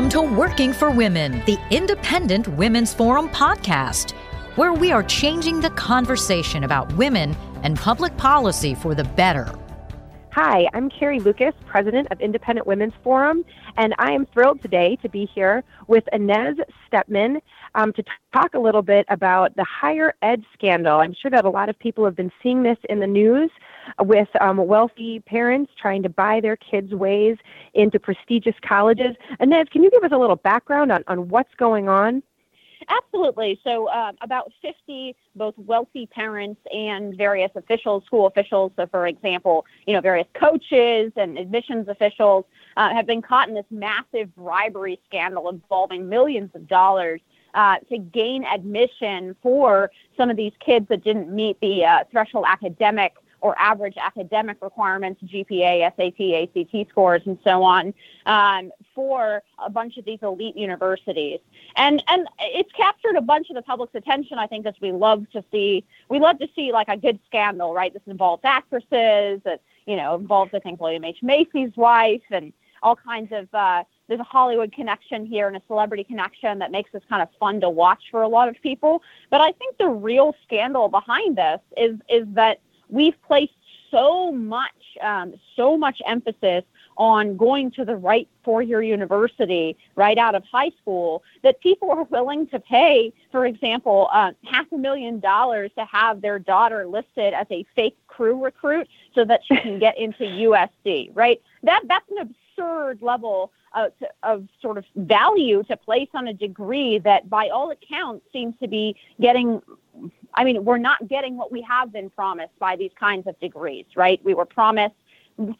Welcome to Working for Women, the Independent Women's Forum podcast, where we are changing the conversation about women and public policy for the better. Hi, I'm Carrie Lukas, President of Independent Women's Forum, and I am thrilled today to be here with Inez Stepman um, to talk a little bit about the higher ed scandal. I'm sure that a lot of people have been seeing this in the news with um, wealthy parents trying to buy their kids' ways into prestigious colleges. Inez, can you give us a little background on, on what's going on? Absolutely. So, uh, about 50 both wealthy parents and various officials, school officials, so for example, you know, various coaches and admissions officials uh, have been caught in this massive bribery scandal involving millions of dollars uh, to gain admission for some of these kids that didn't meet the uh, threshold academic or average academic requirements, GPA, SAT, ACT scores, and so on, um, for a bunch of these elite universities. And and it's captured a bunch of the public's attention, I think, as we love to see. We love to see like a good scandal, right? This involves actresses, that you know involves I think William H Macy's wife, and all kinds of. Uh, there's a Hollywood connection here and a celebrity connection that makes this kind of fun to watch for a lot of people. But I think the real scandal behind this is is that we've placed so much, um, so much emphasis on going to the right four-year university right out of high school that people are willing to pay, for example, uh, half a million dollars to have their daughter listed as a fake crew recruit so that she can get into USC. Right? That that's an absurd level of sort of value to place on a degree that, by all accounts, seems to be getting I mean, we're not getting what we have been promised by these kinds of degrees, right? We were promised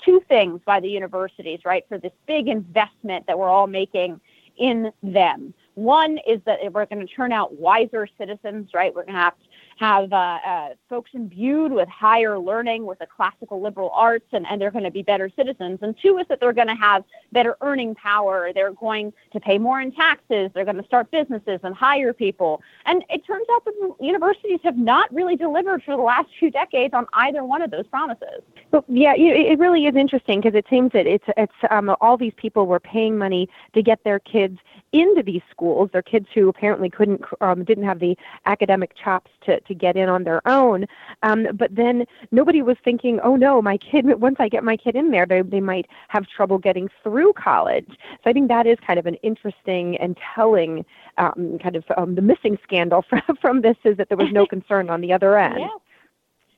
two things by the universities, right, for this big investment that we're all making in them. One is that we're going to turn out wiser citizens, right? We're going to have have uh, uh, folks imbued with higher learning, with the classical liberal arts, and, and they're going to be better citizens. And two is that they're going to have better earning power. They're going to pay more in taxes. They're going to start businesses and hire people. And it turns out that universities have not really delivered for the last few decades on either one of those promises. But yeah, it really is interesting because it seems that it's it's um, all these people were paying money to get their kids into these schools. Their kids who apparently couldn't um, didn't have the academic chops to to get in on their own. Um, but then nobody was thinking, oh no, my kid, once I get my kid in there, they, they might have trouble getting through college. So I think that is kind of an interesting and telling um, kind of um, the missing scandal from, from this is that there was no concern on the other end. Yeah.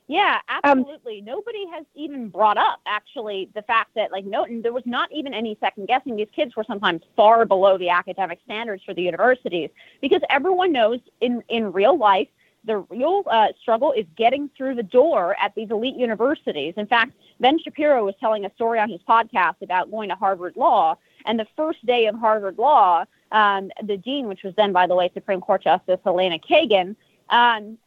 Yeah, um, absolutely. Um, Nobody has even brought up actually the fact that like no, there was not even any second guessing. These kids were sometimes far below the academic standards for the universities because everyone knows in in real life the real uh, struggle is getting through the door at these elite universities. In fact, Ben Shapiro was telling a story on his podcast about going to Harvard Law, and the first day of Harvard Law, um, the dean, which was then, by the way, Supreme Court Justice Elena Kagan, um,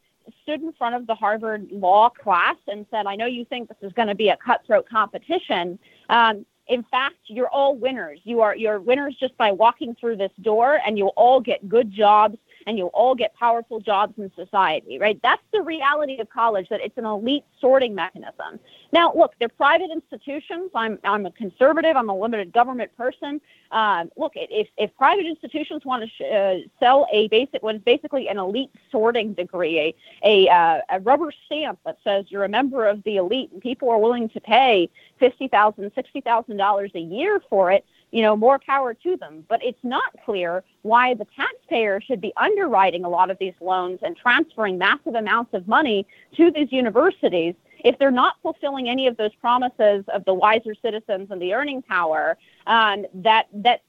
stood in front of the Harvard Law class and said, "I know you think this is going to be a cutthroat competition." Um, in fact, you're all winners. You are you're winners just by walking through this door, and you'll all get good jobs and you'll all get powerful jobs in society, right? That's the reality of college, that it's an elite sorting mechanism. Now, look, they're private institutions. I'm, I'm a conservative, I'm a limited government person. Um, look, if, if private institutions want to sh- uh, sell a basic, what is basically an elite sorting degree, a, a, uh, a rubber stamp that says you're a member of the elite and people are willing to pay $50,000, $60,000 a year for it, you know, more power to them. But it's not clear why the taxpayer should be underwriting a lot of these loans and transferring massive amounts of money to these universities if they're not fulfilling any of those promises of the wiser citizens and the earning power um, that that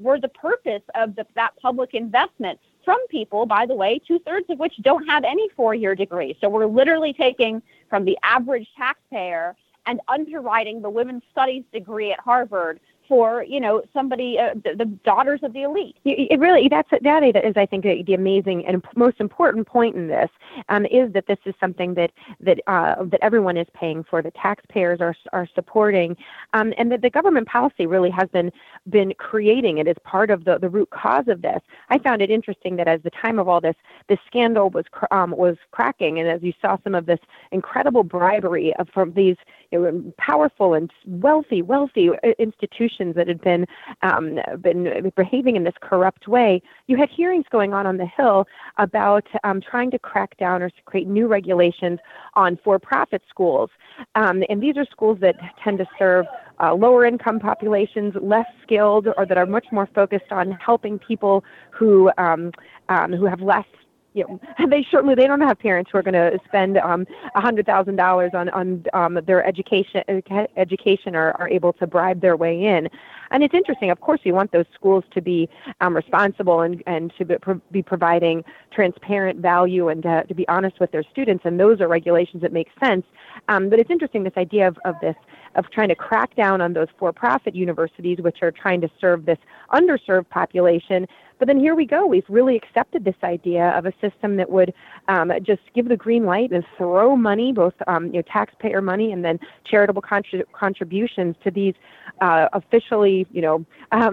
were the purpose of the, that public investment from people, by the way, two thirds of which don't have any four year degree. So we're literally taking from the average taxpayer and underwriting the women's studies degree at Harvard for you know somebody uh, the, the, daughters of the elite. It really that's that is I think the, amazing and most important point in this um, is that this is something that that uh, that everyone is paying for. The taxpayers are are supporting, um, and that the government policy really has been been creating it as part of the the root cause of this. I found it interesting that as the time of all this this scandal was um, was cracking, and as you saw some of this incredible bribery of, from these know, powerful and wealthy, wealthy uh, institutions that had been um, been behaving in this corrupt way. You had hearings going on on the Hill about um, trying to crack down or create new regulations on for-profit schools, um, and these are schools that tend to serve uh, lower income populations, less skilled, or that are much more focused on helping people who um, um, who have less you know, they certainly they don't have parents who are going to spend um, hundred thousand dollars on on um, their education education or are able to bribe their way in. And it's interesting. Of course, we want those schools to be um, responsible and and to be, pro- be providing transparent value and uh, to be honest with their students. And those are regulations that make sense. Um, but it's interesting this idea of of this of trying to crack down on those for-profit universities, which are trying to serve this underserved population but then here we go. We've really accepted this idea of a system that would um, just give the green light and throw money, both um, you know, taxpayer money and then charitable contrib- contributions to these uh, officially, you know,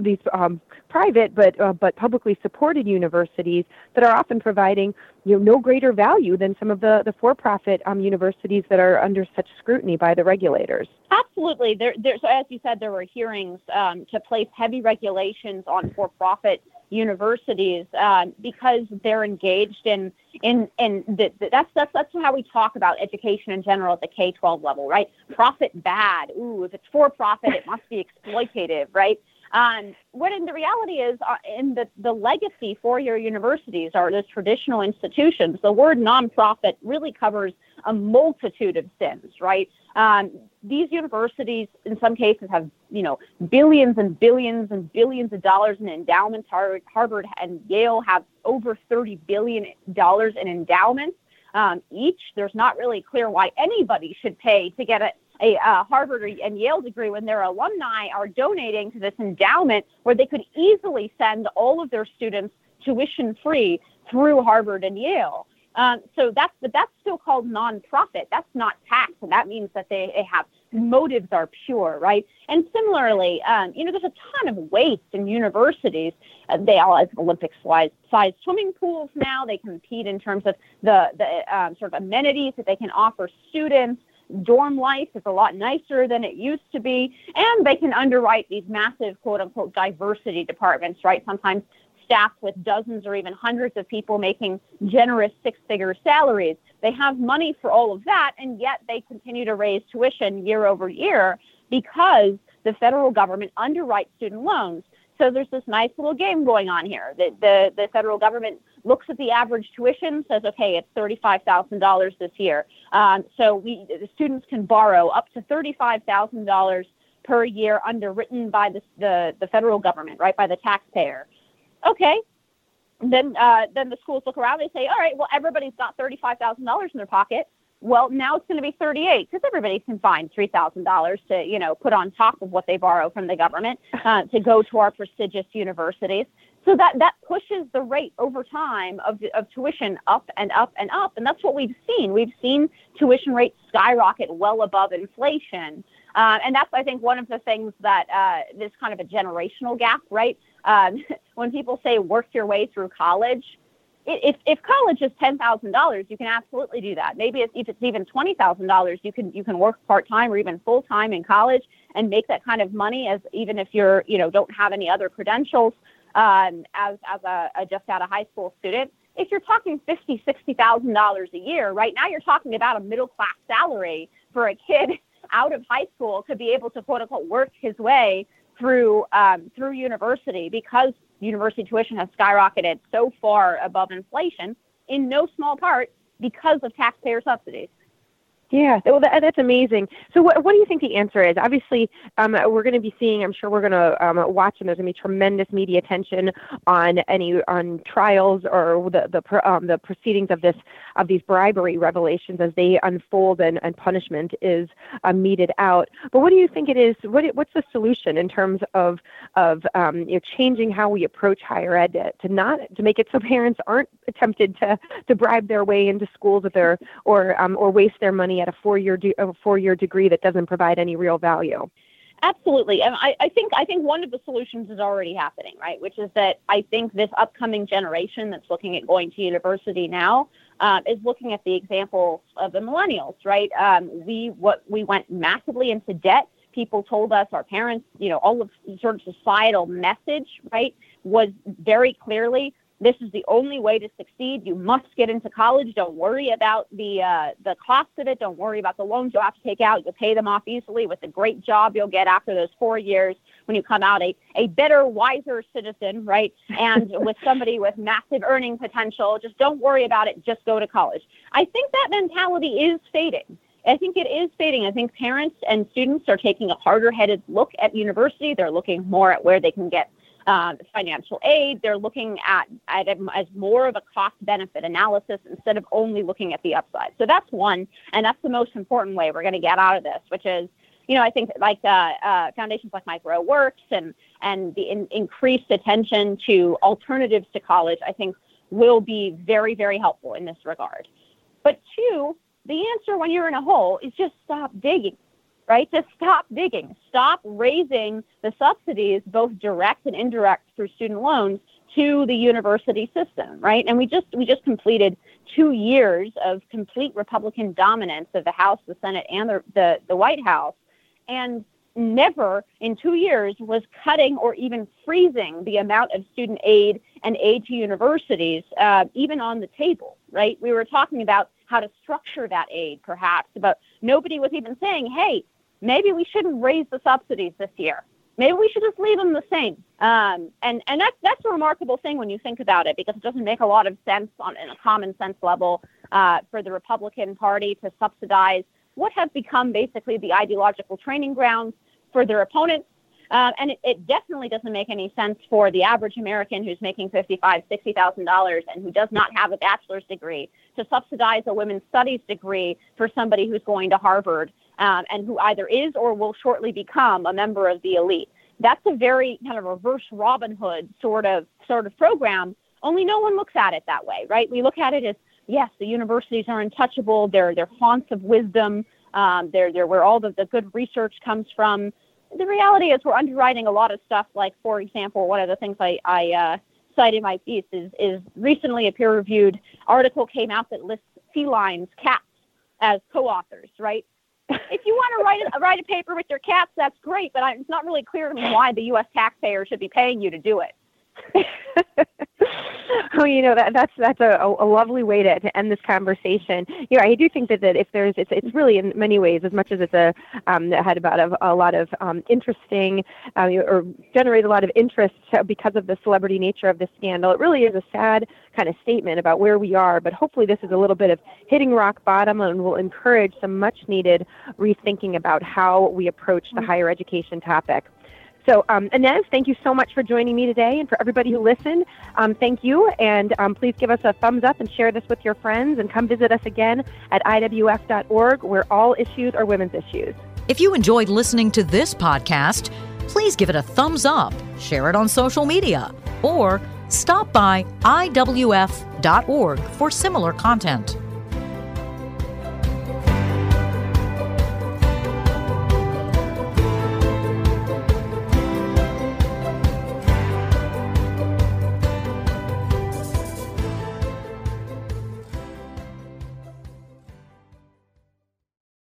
these um, private but uh, but publicly supported universities that are often providing you know no greater value than some of the the for-profit um, universities that are under such scrutiny by the regulators. Absolutely. There, there. So as you said, there were hearings um, to place heavy regulations on for-profit universities uh, because they're engaged in in in the, the, that's that's that's how we talk about education in general at the K twelve level, right? Profit bad. Ooh, if it's for profit, it must be exploitative, right? Um, what in the reality is, uh, in the, the legacy for your universities are those traditional institutions, the word nonprofit really covers a multitude of sins, right? Um, these universities, in some cases, have you know billions and billions and billions of dollars in endowments. Harvard and Yale have over thirty billion dollars in endowments um, each. There's not really clear why anybody should pay to get a a uh, Harvard and Yale degree when their alumni are donating to this endowment where they could easily send all of their students tuition free through Harvard and Yale. Um, so that's but that's still called nonprofit. That's not tax, and that means that they, they have motives are pure, right? And similarly, um, you know, there's a ton of waste in universities. Uh, they all have Olympic size size swimming pools now. They compete in terms of the the um, sort of amenities that they can offer students dorm life is a lot nicer than it used to be, and they can underwrite these massive quote unquote diversity departments, right? Sometimes staffed with dozens or even hundreds of people making generous six figure salaries. They have money for all of that, and yet they continue to raise tuition year over year because the federal government underwrites student loans. So there's this nice little game going on here. The, the, the federal government looks at the average tuition, says, okay, it's $35,000 this year. Um, so we, the students can borrow up to $35,000 per year underwritten by the, the, the federal government, right, by the taxpayer. Okay, then uh, then the schools look around. They say, all right, well, everybody's got thirty-five thousand dollars in their pocket. Well, now it's going to be thirty-eight because everybody can find three thousand dollars to you know put on top of what they borrow from the government uh, to go to our prestigious universities. So that that pushes the rate over time of of tuition up and up and up, and that's what we've seen. We've seen tuition rates skyrocket well above inflation. Uh, and that's, I think, one of the things that uh, is kind of a generational gap, right? Um, when people say work your way through college, if, if college is ten thousand dollars, you can absolutely do that. Maybe if, if it's even twenty thousand dollars, you can you can work part time or even full time in college and make that kind of money as even if you're you know don't have any other credentials um, as as a, a just out of high school student. If you're talking fifty sixty thousand dollars a year, right now you're talking about a middle class salary for a kid out of high school to be able to quote unquote work his way through um, through university because university tuition has skyrocketed so far above inflation in no small part because of taxpayer subsidies. Yeah, well, that, that's amazing. So, what, what do you think the answer is? Obviously, um, we're going to be seeing. I'm sure we're going to um, watch, and there's going to be tremendous media attention on any on trials or the the um, the proceedings of this of these bribery revelations as they unfold and, and punishment is uh, meted out. But what do you think it is? What what's the solution in terms of of um, you know, changing how we approach higher ed to, to not to make it so parents aren't tempted to to bribe their way into schools with their or um, or waste their money at a four-year de- a four-year degree that doesn't provide any real value. Absolutely, and I, I think I think one of the solutions is already happening, right? Which is that I think this upcoming generation that's looking at going to university now um, is looking at the example of the millennials, right? Um, we what we went massively into debt. People told us, our parents, you know, all of sort of societal message, right, was very clearly this is the only way to succeed. You must get into college. Don't worry about the uh, the cost of it. Don't worry about the loans you'll have to take out. You'll pay them off easily with the great job you'll get after those four years when you come out a, a better, wiser citizen, right? And with somebody with massive earning potential. Just don't worry about it. Just go to college. I think that mentality is fading. I think it is fading. I think parents and students are taking a harder headed look at university. They're looking more at where they can get um, financial aid. They're looking at, at it as more of a cost benefit analysis instead of only looking at the upside. So that's one, and that's the most important way we're going to get out of this, which is, you know, I think like uh, uh, foundations like Mike Rowe Works and and the in, increased attention to alternatives to college, I think will be very very helpful in this regard. But two, the answer when you're in a hole is just stop digging right? Just stop digging. Stop raising the subsidies, both direct and indirect through student loans, to the university system, right? And we just we just completed two years of complete Republican dominance of the House, the Senate, and the the, the White House, and never in two years was cutting or even freezing the amount of student aid and aid to universities uh, even on the table, right? We were talking about how to structure that aid, perhaps, but nobody was even saying, hey, maybe we shouldn't raise the subsidies this year. Maybe we should just leave them the same. Um, and and that's that's a remarkable thing when you think about it because it doesn't make a lot of sense on in a common sense level uh, for the Republican Party to subsidize what have become basically the ideological training grounds for their opponents. Uh, and it, it, definitely doesn't make any sense for the average American who's making fifty-five, sixty thousand dollars and who does not have a bachelor's degree to subsidize a women's studies degree for somebody who's going to Harvard um, and who either is or will shortly become a member of the elite. That's a very kind of reverse Robin Hood sort of sort of program. Only no one looks at it that way, right? We look at it as yes, the universities are untouchable. They're they're haunts of wisdom. Um, they're they're where all the, the good research comes from. The reality is we're underwriting a lot of stuff. Like for example, one of the things I I uh, cite in my piece is is recently a peer reviewed article came out that lists felines, cats as co-authors, right? If you want to write a, write a paper with your cats, that's great, but I, it's not really clear to me why the U.S. taxpayer should be paying you to do it. oh, you know that that's that's a, a lovely way to, to end this conversation. You know, I do think that, that if there's it's it's really in many ways as much as it's a um, that had about a, a lot of um, interesting uh, or generated a lot of interest because of the celebrity nature of this scandal. It really is a sad kind of statement about where we are, but hopefully this is a little bit of hitting rock bottom and will encourage some much needed rethinking about how we approach the mm-hmm. higher education topic. So, um, Inez, thank you so much for joining me today. And for everybody who listened, um, thank you. And um, please give us a thumbs up and share this with your friends. And come visit us again at IWF.org, where all issues are women's issues. If you enjoyed listening to this podcast, please give it a thumbs up, share it on social media, or stop by IWF.org for similar content.